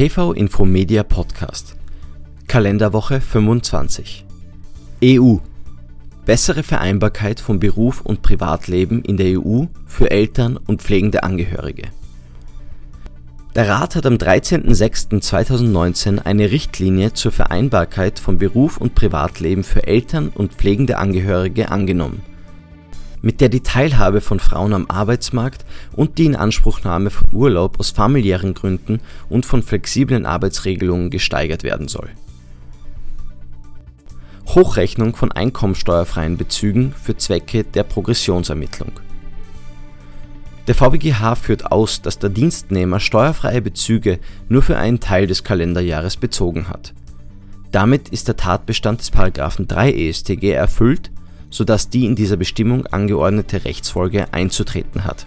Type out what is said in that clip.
PV Infomedia Podcast. Kalenderwoche 25 EU Bessere Vereinbarkeit von Beruf und Privatleben in der EU für Eltern und pflegende Angehörige. Der Rat hat am 13.06.2019 eine Richtlinie zur Vereinbarkeit von Beruf und Privatleben für Eltern und pflegende Angehörige angenommen, mit der die Teilhabe von Frauen am Arbeitsmarkt und die Inanspruchnahme von Urlaub aus familiären Gründen und von flexiblen Arbeitsregelungen gesteigert werden soll. Hochrechnung von einkommensteuerfreien Bezügen für Zwecke der Progressionsermittlung der VBGH führt aus, dass der Dienstnehmer steuerfreie Bezüge nur für einen Teil des Kalenderjahres bezogen hat. Damit ist der Tatbestand des § 3 EStG erfüllt, sodass die in dieser Bestimmung angeordnete Rechtsfolge einzutreten hat